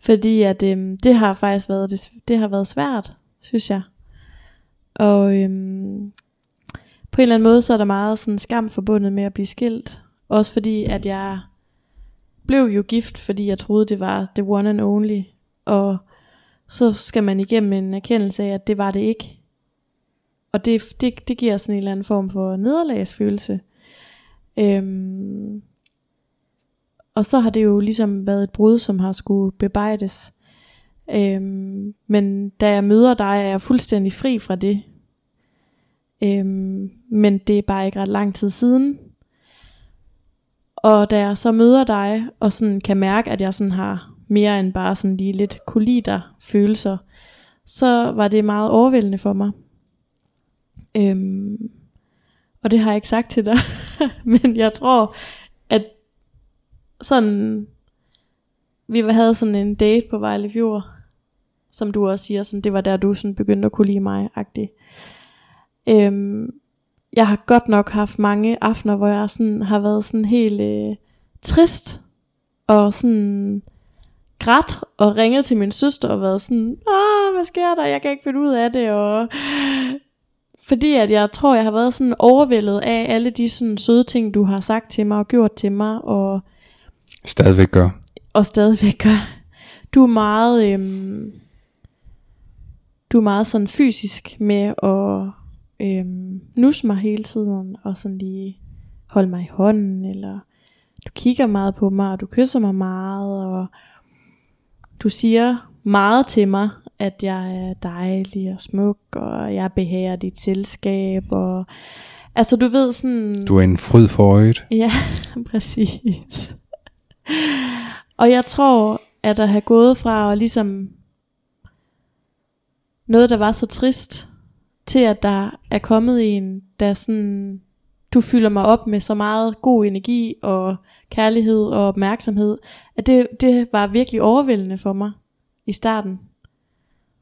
Fordi at øhm, det har faktisk været, det, det har været svært, synes jeg. Og øhm, på en eller anden måde, så er der meget sådan skam forbundet med at blive skilt. Også fordi, at jeg blev jo gift, fordi jeg troede, det var the one and only. Og så skal man igennem en erkendelse af, at det var det ikke. Og det, det, det giver sådan en eller anden form for nederlagsfølelse. Øhm, og så har det jo ligesom været et brud, som har skulle bebejdes. Øhm, men da jeg møder dig, er jeg fuldstændig fri fra det. Øhm, men det er bare ikke ret lang tid siden. Og da jeg så møder dig, og sådan kan mærke, at jeg sådan har mere end bare sådan lige lidt kollider følelser, så var det meget overvældende for mig. Øhm, og det har jeg ikke sagt til dig, *laughs* men jeg tror, at sådan, vi havde sådan en date på Vejle Fjord, som du også siger, sådan, det var der du sådan begyndte at kunne lide mig, agtig. Øhm, jeg har godt nok haft mange aftener, hvor jeg sådan har været sådan helt øh, trist, og sådan grædt og ringet til min søster og været sådan, ah, hvad sker der, jeg kan ikke finde ud af det, og fordi at jeg tror, jeg har været sådan overvældet af alle de sådan søde ting, du har sagt til mig og gjort til mig, og, Stadigvæk gør. og stadigvæk gør. Du er meget, øhm, du er meget sådan fysisk med at øhm, nusse mig hele tiden, og sådan lige holde mig i hånden, eller du kigger meget på mig, og du kysser mig meget, og du siger meget til mig, at jeg er dejlig og smuk, og jeg behager dit selskab, og altså du ved sådan... Du er en fryd for øjet. Ja, *laughs* præcis. Og jeg tror, at at have gået fra at ligesom noget, der var så trist, til at der er kommet en, der sådan, du fylder mig op med så meget god energi og kærlighed og opmærksomhed, at det, det var virkelig overvældende for mig i starten.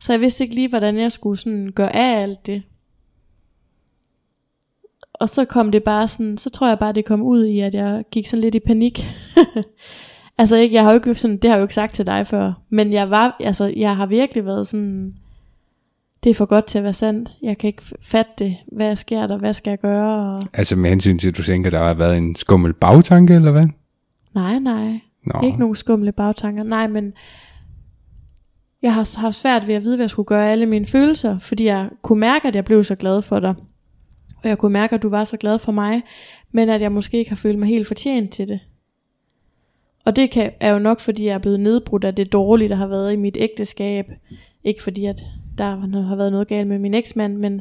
Så jeg vidste ikke lige, hvordan jeg skulle sådan gøre af alt det. Og så kom det bare sådan, så tror jeg bare, det kom ud i, at jeg gik sådan lidt i panik. *laughs* altså ikke, jeg har jo ikke sådan, det har jeg jo ikke sagt til dig før, men jeg var, altså jeg har virkelig været sådan, det er for godt til at være sandt. Jeg kan ikke fatte det. Hvad sker der? Hvad skal jeg gøre? Og... Altså med hensyn til, at du tænker, der har været en skummel bagtanke, eller hvad? Nej, nej. Nå, Ikke nogen skumle bagtanker. Nej, men jeg har haft svært ved at vide, hvad jeg skulle gøre alle mine følelser, fordi jeg kunne mærke, at jeg blev så glad for dig. Og jeg kunne mærke, at du var så glad for mig, men at jeg måske ikke har følt mig helt fortjent til det. Og det kan, er jo nok, fordi jeg er blevet nedbrudt af det dårlige, der har været i mit ægteskab. Ikke fordi, at der har været noget galt med min eksmand, men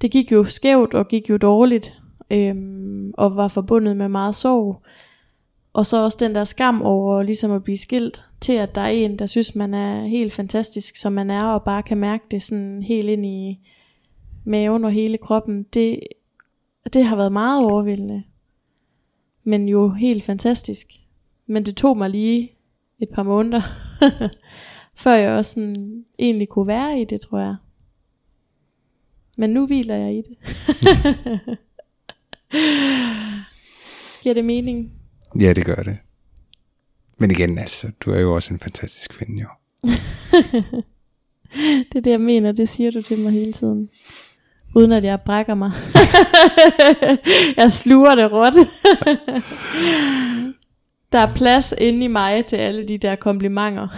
det gik jo skævt og gik jo dårligt, øhm, og var forbundet med meget sorg. Og så også den der skam over ligesom at blive skilt, til at der er en, der synes, man er helt fantastisk, som man er, og bare kan mærke det sådan helt ind i maven og hele kroppen. Det, det har været meget overvældende. Men jo helt fantastisk. Men det tog mig lige et par måneder, *laughs* før jeg også sådan egentlig kunne være i det, tror jeg. Men nu hviler jeg i det. *laughs* Giver det mening? Ja, det gør det. Men igen, altså, du er jo også en fantastisk kvinde, jo. *laughs* Det er det, jeg mener. Det siger du til mig hele tiden. Uden at jeg brækker mig. *laughs* jeg sluger det råt. Der er plads inde i mig til alle de der komplimenter.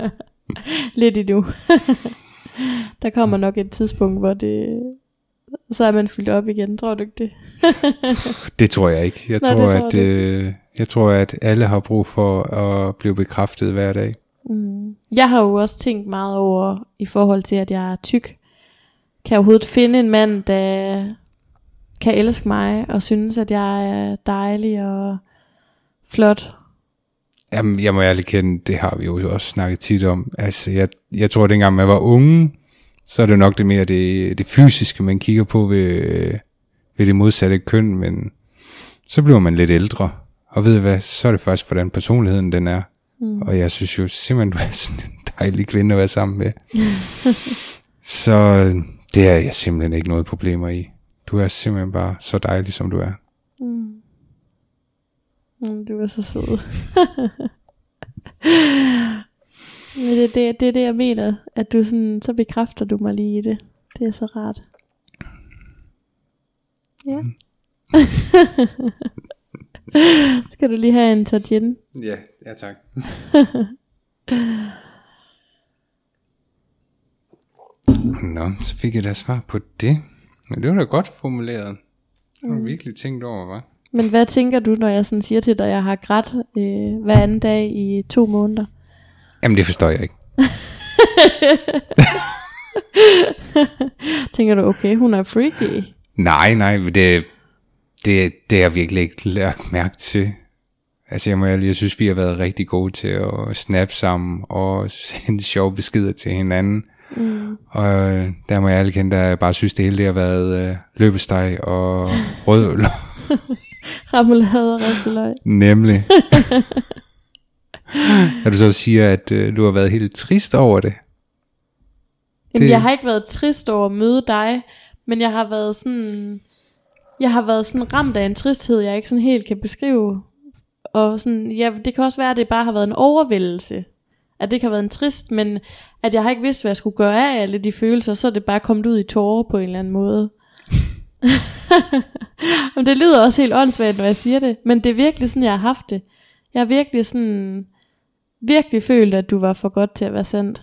*laughs* Lidt endnu. *laughs* der kommer nok et tidspunkt, hvor det... Så er man fyldt op igen, tror du ikke det? *laughs* Det tror jeg ikke. Jeg Nå, tror, tror at øh, jeg tror, at alle har brug for at blive bekræftet hver dag. Mm. Jeg har jo også tænkt meget over, i forhold til, at jeg er tyk. Kan jeg overhovedet finde en mand, der kan elske mig, og synes, at jeg er dejlig og flot? Jamen, jeg må ærligt kende, det har vi jo også snakket tit om. Altså, jeg, jeg tror, at dengang man var unge, så er det nok det mere det, det fysiske, man kigger på ved, ved det modsatte køn, men så bliver man lidt ældre, og ved I hvad, så er det faktisk, hvordan personligheden den er. Mm. Og jeg synes jo simpelthen, du er sådan en dejlig kvinde at være sammen med. *laughs* så det er jeg simpelthen ikke noget problemer i. Du er simpelthen bare så dejlig, som du er. Mm. Mm, du er så sød. *laughs* Men det, er det, det er det, jeg mener, at du sådan, så bekræfter du mig lige i det. Det er så rart. Ja. *laughs* Skal du lige have en tår gin? Ja, ja tak. *laughs* Nå, så fik jeg da svar på det. Men det var da godt formuleret. Det har du virkelig tænkt over, hva'? Men hvad tænker du, når jeg sådan siger til dig, at jeg har grædt øh, hver anden dag i to måneder? Jamen, det forstår jeg ikke. *laughs* Tænker du, okay, hun er freaky? Nej, nej, det, det, det har jeg virkelig ikke lagt mærke til. Altså, jeg må ærlig, jeg synes, vi har været rigtig gode til at snappe sammen og *laughs* sende sjove beskeder til hinanden. Mm. Og øh, der må jeg ærligt kende, jeg bare synes, det hele det har været øh, løbesteg og rødøl. *laughs* Remoulade og risteløg. Nemlig. *laughs* Når du så siger, at øh, du har været helt trist over det. Jamen, Det- jeg har ikke været trist over at møde dig, men jeg har været sådan, jeg har været sådan ramt af en tristhed, jeg ikke sådan helt kan beskrive. Og sådan, ja, det kan også være, at det bare har været en overvældelse. At det ikke har været en trist, men at jeg har ikke vidst, hvad jeg skulle gøre af alle de følelser, så er det bare kommet ud i tårer på en eller anden måde. *laughs* men det lyder også helt åndssvagt, når jeg siger det, men det er virkelig sådan, jeg har haft det. Jeg har virkelig sådan, virkelig følt, at du var for godt til at være sandt.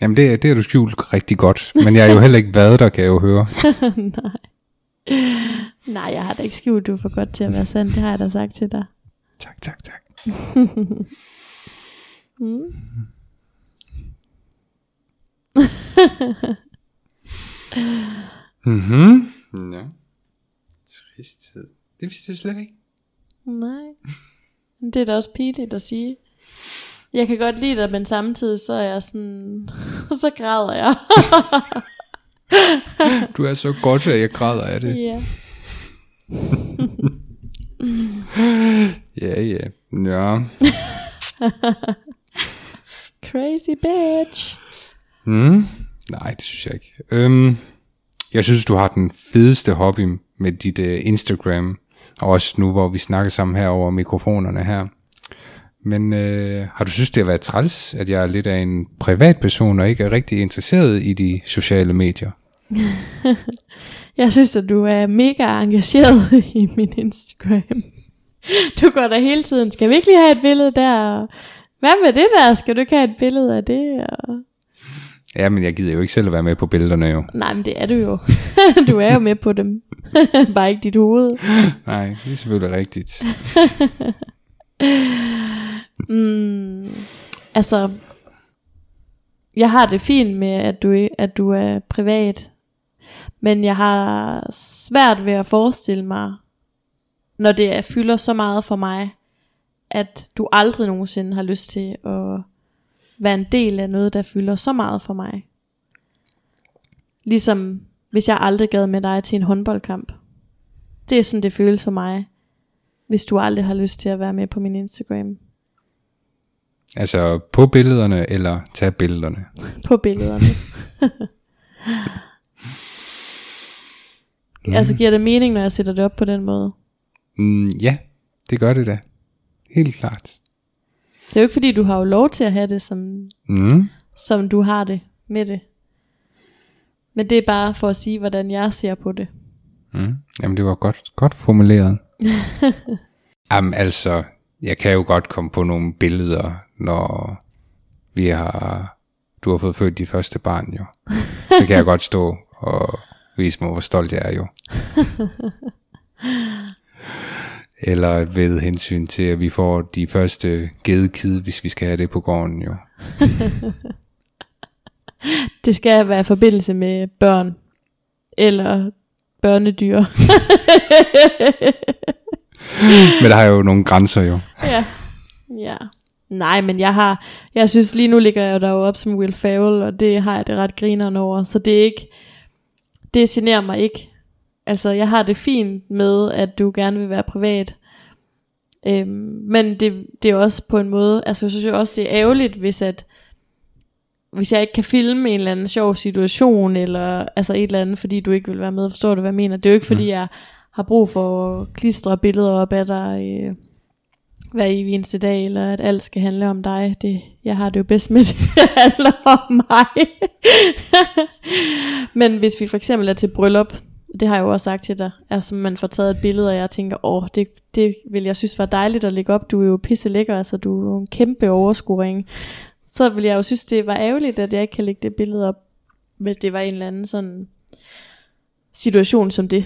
Jamen, det, det har du skjult rigtig godt. Men jeg har jo heller ikke været der, kan jeg jo høre. *laughs* Nej, jeg har da ikke skjult, du er for godt til at være sand. Det har jeg da sagt til dig. Tak, tak, tak. *laughs* Mhm. Ja. Tristhed. Det vidste jeg slet ikke. Nej. Det er da også pinligt at sige. Jeg kan godt lide dig, men samtidig så er jeg sådan... *laughs* så græder jeg. Du er så godt, at jeg græder af det. ja. *laughs* Ja, ja. Ja. *laughs* Crazy bitch. Mm. Nej, det synes jeg ikke. Øhm, jeg synes, du har den fedeste hobby med dit øh, Instagram. Og også nu, hvor vi snakker sammen her over mikrofonerne her. Men øh, har du synes, det har været træls, at jeg er lidt af en privatperson og ikke er rigtig interesseret i de sociale medier? *laughs* Jeg synes, at du er mega engageret *laughs* i min Instagram. Du går der hele tiden. Skal vi ikke lige have et billede der? Hvad med det der? Skal du ikke have et billede af det? Og... Ja, men jeg gider jo ikke selv at være med på billederne jo. Nej, men det er du jo. *laughs* du er jo med på dem. *laughs* Bare ikke dit hoved. *laughs* Nej, det er selvfølgelig rigtigt. Mm, altså, jeg har det fint med, at du, at du er privat. Men jeg har svært ved at forestille mig, når det er, fylder så meget for mig, at du aldrig nogensinde har lyst til at være en del af noget, der fylder så meget for mig. Ligesom hvis jeg aldrig gad med dig til en håndboldkamp. Det er sådan, det føles for mig, hvis du aldrig har lyst til at være med på min Instagram. Altså på billederne, eller tage billederne. *laughs* På billederne. Mm. *laughs* Altså giver det mening, når jeg sætter det op på den måde? Mm, ja, det gør det da. Helt klart. Det er jo ikke fordi, du har jo lov til at have det, som, Mm. som du har det med det. Men det er bare for at sige, hvordan jeg ser på det. Mm. Jamen, det var godt, godt formuleret. *laughs* Jamen, altså, jeg kan jo godt komme på nogle billeder, når vi har, du har fået født dit første barn, jo. Så kan jeg *laughs* godt stå og vise mig, hvor stolt jeg er, jo. *laughs* Eller ved hensyn til, at vi får de første gedekid, hvis vi skal have det på gården, jo. *laughs* Det skal være i forbindelse med børn. Eller børnedyr. *laughs* Men der har jo nogle grænser, jo. *laughs* ja. ja. Nej, men jeg har, jeg synes lige nu ligger jeg der jo op som Will Ferrell, og det har jeg det ret grineren over, så det er ikke, det generer mig ikke. Altså, jeg har det fint med, at du gerne vil være privat, øhm, men det, det er også på en måde, altså jeg synes jo også, det er ærgerligt, hvis at, hvis jeg ikke kan filme en eller anden sjov situation, eller altså et eller andet, fordi du ikke vil være med, forstår du, hvad jeg mener? Det er jo ikke, fordi jeg har brug for at klistre billeder op af dig, øh, hver evig eneste dag, eller at alt skal handle om dig. Det, jeg har det jo bedst med, at *laughs* det handler om mig. *laughs* Men hvis vi for eksempel er til bryllup, det har jeg jo også sagt til dig, altså man får taget et billede, og jeg tænker, åh, det, det vil jeg synes var dejligt at lægge op, du er jo pisse lækker, altså du er jo en kæmpe overscoring. Så vil jeg jo synes, det var ærgerligt, at jeg ikke kan lægge det billede op, hvis det var en eller anden sådan situation som det,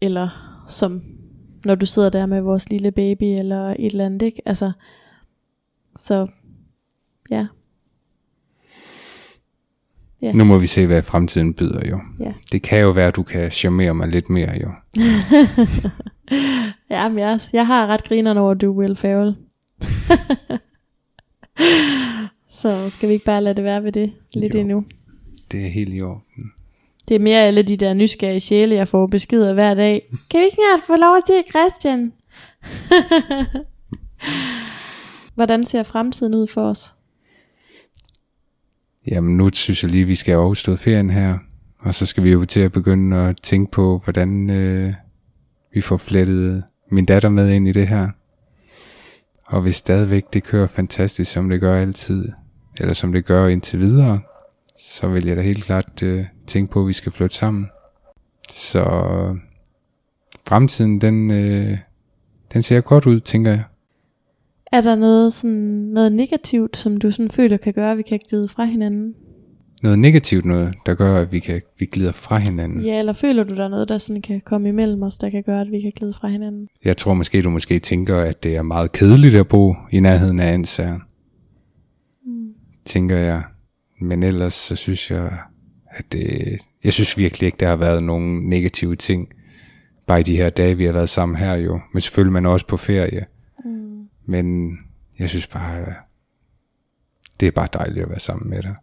eller som når du sidder der med vores lille baby, eller et eller andet, ikke? Altså, så, ja. Ja. Nu må vi se, hvad fremtiden byder, jo. Ja. Det kan jo være, at du kan charmere mig lidt mere, jo. *laughs* ja, men jeg, jeg har ret grinerne over, at du Will Ferrell. *laughs* så skal vi ikke bare lade det være ved det lidt Jo. endnu. Det er helt i orden. Det er mere alle de der nysgerrige sjæle, jeg får beskeder hver dag. Kan vi ikke snart få lov at se Christian? *laughs* Hvordan ser fremtiden ud for os? Jamen, nu synes jeg lige, vi skal have ferien her. Og så skal vi jo til at begynde at tænke på, hvordan øh, vi får flettet min datter med ind i det her. Og hvis stadigvæk det kører fantastisk, som det gør altid, eller som det gør indtil videre, så vil jeg da helt klart øh, tænke på, at vi skal flytte sammen. Så fremtiden, den, øh, den ser godt ud, tænker jeg. Er der noget, sådan, noget negativt, som du sådan føler kan gøre, at vi kan glide fra hinanden? Noget negativt noget, der gør, at vi, kan, vi glider fra hinanden. Ja, eller føler du, der er noget, der sådan kan komme imellem os, der kan gøre, at vi kan glide fra hinanden? Jeg tror måske, du måske tænker, at det er meget kedeligt at bo i nærheden af Ansager. Mm. Tænker jeg. Men ellers så synes jeg, at det, jeg synes virkelig ikke, der har været nogen negative ting. Bare i de her dage, vi har været sammen her jo. Men selvfølgelig man er også på ferie. Mm. Men jeg synes bare, det er bare dejligt at være sammen med dig.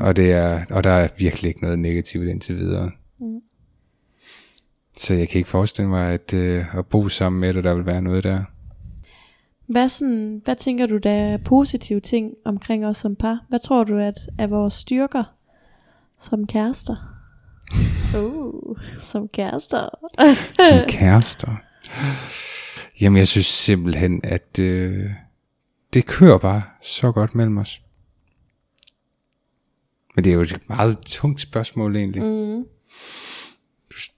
og, det er, og der er virkelig ikke noget negativt indtil videre. Mm. Så jeg kan ikke forestille mig, at, øh, at bo sammen med dig, der vil være noget der. Hvad, sådan, hvad tænker du, der er positive ting omkring os som par? Hvad tror du, at er vores styrker som kærester? Uh, som kærester. Som kærester. *laughs* Jamen, jeg synes simpelthen, at øh, det kører bare så godt mellem os. Men det er jo et meget tungt spørgsmål egentlig. Mm.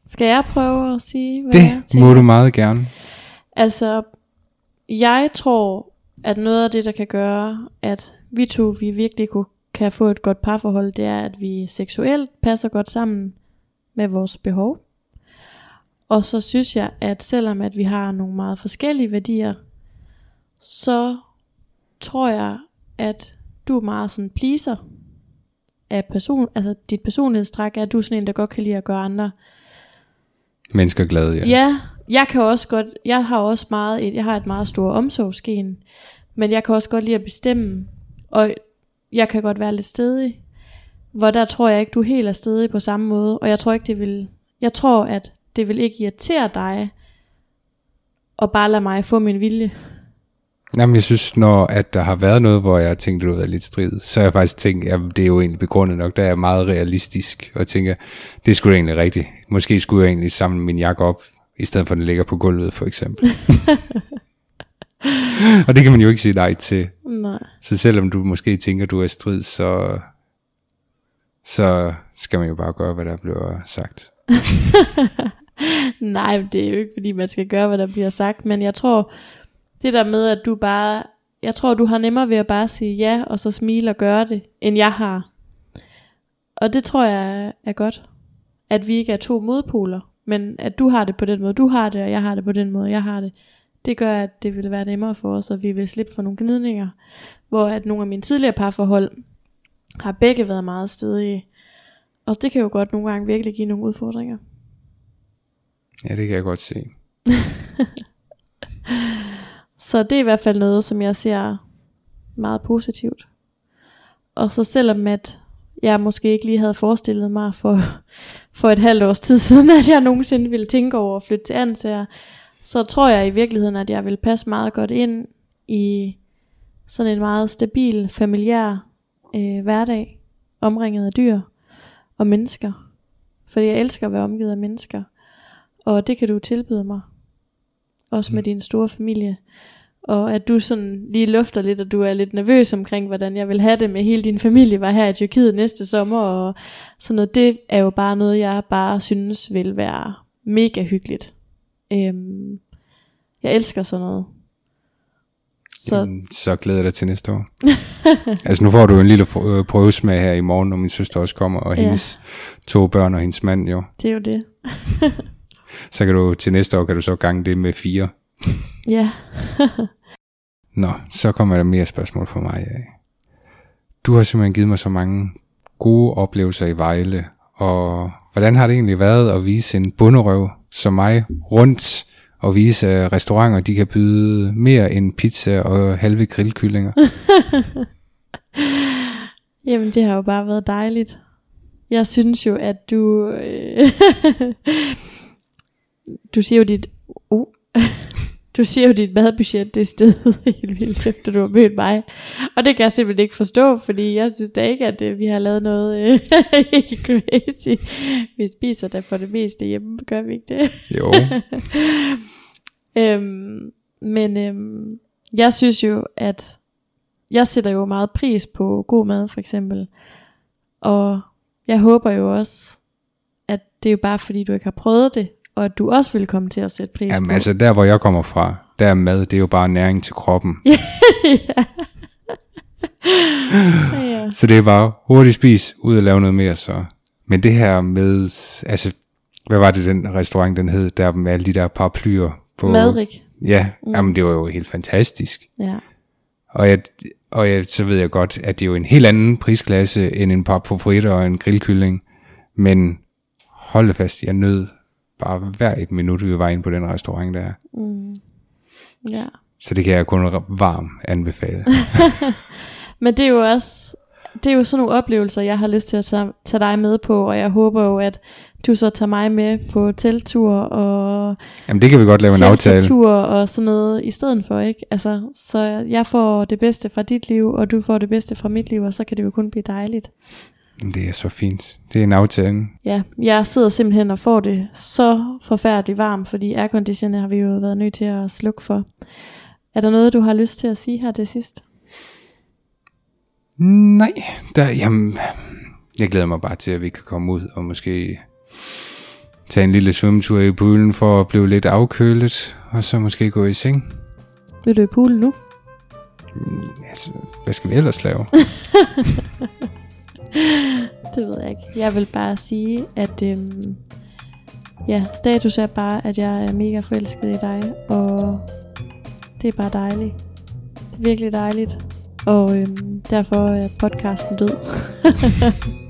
Skal jeg prøve at sige, hvad jeg Det tænker? må du meget gerne. Altså, jeg tror, at noget af det, der kan gøre, at vi to vi virkelig kunne, kan få et godt parforhold, det er, at vi seksuelt passer godt sammen med vores behov. Og så synes jeg, at selvom at vi har nogle meget forskellige værdier, så tror jeg, at du er meget sådan pleaser af person, altså dit personlighedstræk er, at du er sådan en, der godt kan lide at gøre andre Mennesker glade, ja. Ja, jeg kan også godt, jeg har også meget, et, jeg har et meget stort omsorgsgen, men jeg kan også godt lide at bestemme, og jeg kan godt være lidt stedig, hvor der tror jeg ikke, du helt er stedig på samme måde, og jeg tror ikke, det vil, jeg tror, at det vil ikke irritere dig, og bare lade mig få min vilje. Jamen, jeg synes, når at der har været noget, hvor jeg har tænkt, at det været lidt strid, så har jeg faktisk tænkt, at det er jo egentlig begrundet nok, der er jeg meget realistisk, og tænker, det skulle egentlig rigtigt. Måske skulle jeg egentlig samle min jakke op, i stedet for at den ligger på gulvet, for eksempel. *laughs* og det kan man jo ikke sige nej til. Nej. Så selvom du måske tænker, du er strid, så, så skal man jo bare gøre, hvad der bliver sagt. *laughs* *laughs* Nej, det er jo ikke, fordi man skal gøre, hvad der bliver sagt, men jeg tror, det der med, at du bare, jeg tror, du har nemmere ved at bare sige ja, og så smile og gøre det, end jeg har. Og det tror jeg er godt. At vi ikke er to modpoler, men at du har det på den måde, du har det, og jeg har det på den måde, jeg har det. Det gør, at det vil være nemmere for os, og vi vil slippe for nogle gnidninger. Hvor at nogle af mine tidligere parforhold har begge været meget stedige. Og det kan jo godt nogle gange virkelig give nogle udfordringer. Ja, det kan jeg godt se. *laughs* Så det er i hvert fald noget, som jeg ser meget positivt. Og så selvom at jeg måske ikke lige havde forestillet mig for, *laughs* for et halvt års tid siden, at jeg nogensinde ville tænke over at flytte til Ansager, så tror jeg i virkeligheden, at jeg vil passe meget godt ind i sådan en meget stabil, familiær øh, hverdag, omringet af dyr og mennesker. Fordi jeg elsker at være omgivet af mennesker. Og det kan du tilbyde mig. Også med din store familie. Og at du sådan lige lufter lidt, og du er lidt nervøs omkring, hvordan jeg vil have det med hele din familie, var her i Tyrkiet næste sommer, og sådan noget. Det er jo bare noget, jeg bare synes vil være mega hyggeligt. Øhm, jeg elsker sådan noget. Så, Jamen, så glæder jeg dig til næste år. *laughs* altså nu får du en lille øh, prøvesmag her i morgen, når min søster også kommer, og ja. hendes to børn og hendes mand jo. Det er jo det. *laughs* så kan du til næste år, kan du så gange det med fire. ja. *laughs* Nå, så kommer der mere spørgsmål for mig af. Du har simpelthen givet mig så mange gode oplevelser i Vejle, og hvordan har det egentlig været at vise en bunderøv som mig rundt og vise at restauranter, de kan byde mere end pizza og halve grillkyllinger? *laughs* Jamen, det har jo bare været dejligt. Jeg synes jo, at du... Du siger jo dit... Uh, *laughs* du siger jo, dit madbudget det sted *laughs* helt vildt, efter du har mødt mig. Og det kan jeg simpelthen ikke forstå, fordi jeg synes da ikke, at øh, vi har lavet noget øh, *laughs* helt crazy. Vi spiser da for det meste hjemme, gør vi ikke det? Jo. øhm, men øhm, jeg synes jo, at jeg sætter jo meget pris på god mad, for eksempel. Og jeg håber jo også, at det er jo bare fordi, du ikke har prøvet det, og at du også vil komme til at sætte pris Jamen, på. altså der hvor jeg kommer fra, der er mad, det er jo bare næring til kroppen. *laughs* ja. ja. Så det er bare hurtigt spis, ud og lave noget mere så. Men det her med, altså, hvad var det den restaurant, den hed, der med alle de der paraplyer på... Madrik. Ja, mm. jamen det var jo helt fantastisk. Ja. Og, jeg, og jeg, så ved jeg godt, at det er jo en helt anden prisklasse end en par fritter og en grillkylling. Men hold fast, jeg nød bare hver et minut, vi var inde på den restaurant der. Mm. Ja. Så det kan jeg kun varmt anbefale. *laughs* Men det er jo også, det er jo sådan nogle oplevelser, jeg har lyst til at tage, dig med på, og jeg håber jo, at du så tager mig med på teltur og Jamen det kan vi godt lave en aftale. og sådan noget i stedet for, ikke? Altså, så jeg får det bedste fra dit liv, og du får det bedste fra mit liv, og så kan det jo kun blive dejligt. Det er så fint. Det er en aftale. Ja, jeg sidder simpelthen og får det så forfærdeligt varmt, fordi airconditioner har vi jo været nødt til at slukke for. Er der noget, du har lyst til at sige her til sidst? Nej, der, jamen, jeg glæder mig bare til, at vi kan komme ud og måske tage en lille svømmetur i poolen for at blive lidt afkølet, og så måske gå i seng. Vil du i poolen nu? Mm, altså, hvad skal vi ellers lave? *laughs* *laughs* det ved jeg ikke. Jeg vil bare sige, at øhm, ja, status er bare, at jeg er mega forelsket i dig, og det er bare dejligt. Det er virkelig dejligt. Og øhm, derfor er podcasten død. *laughs*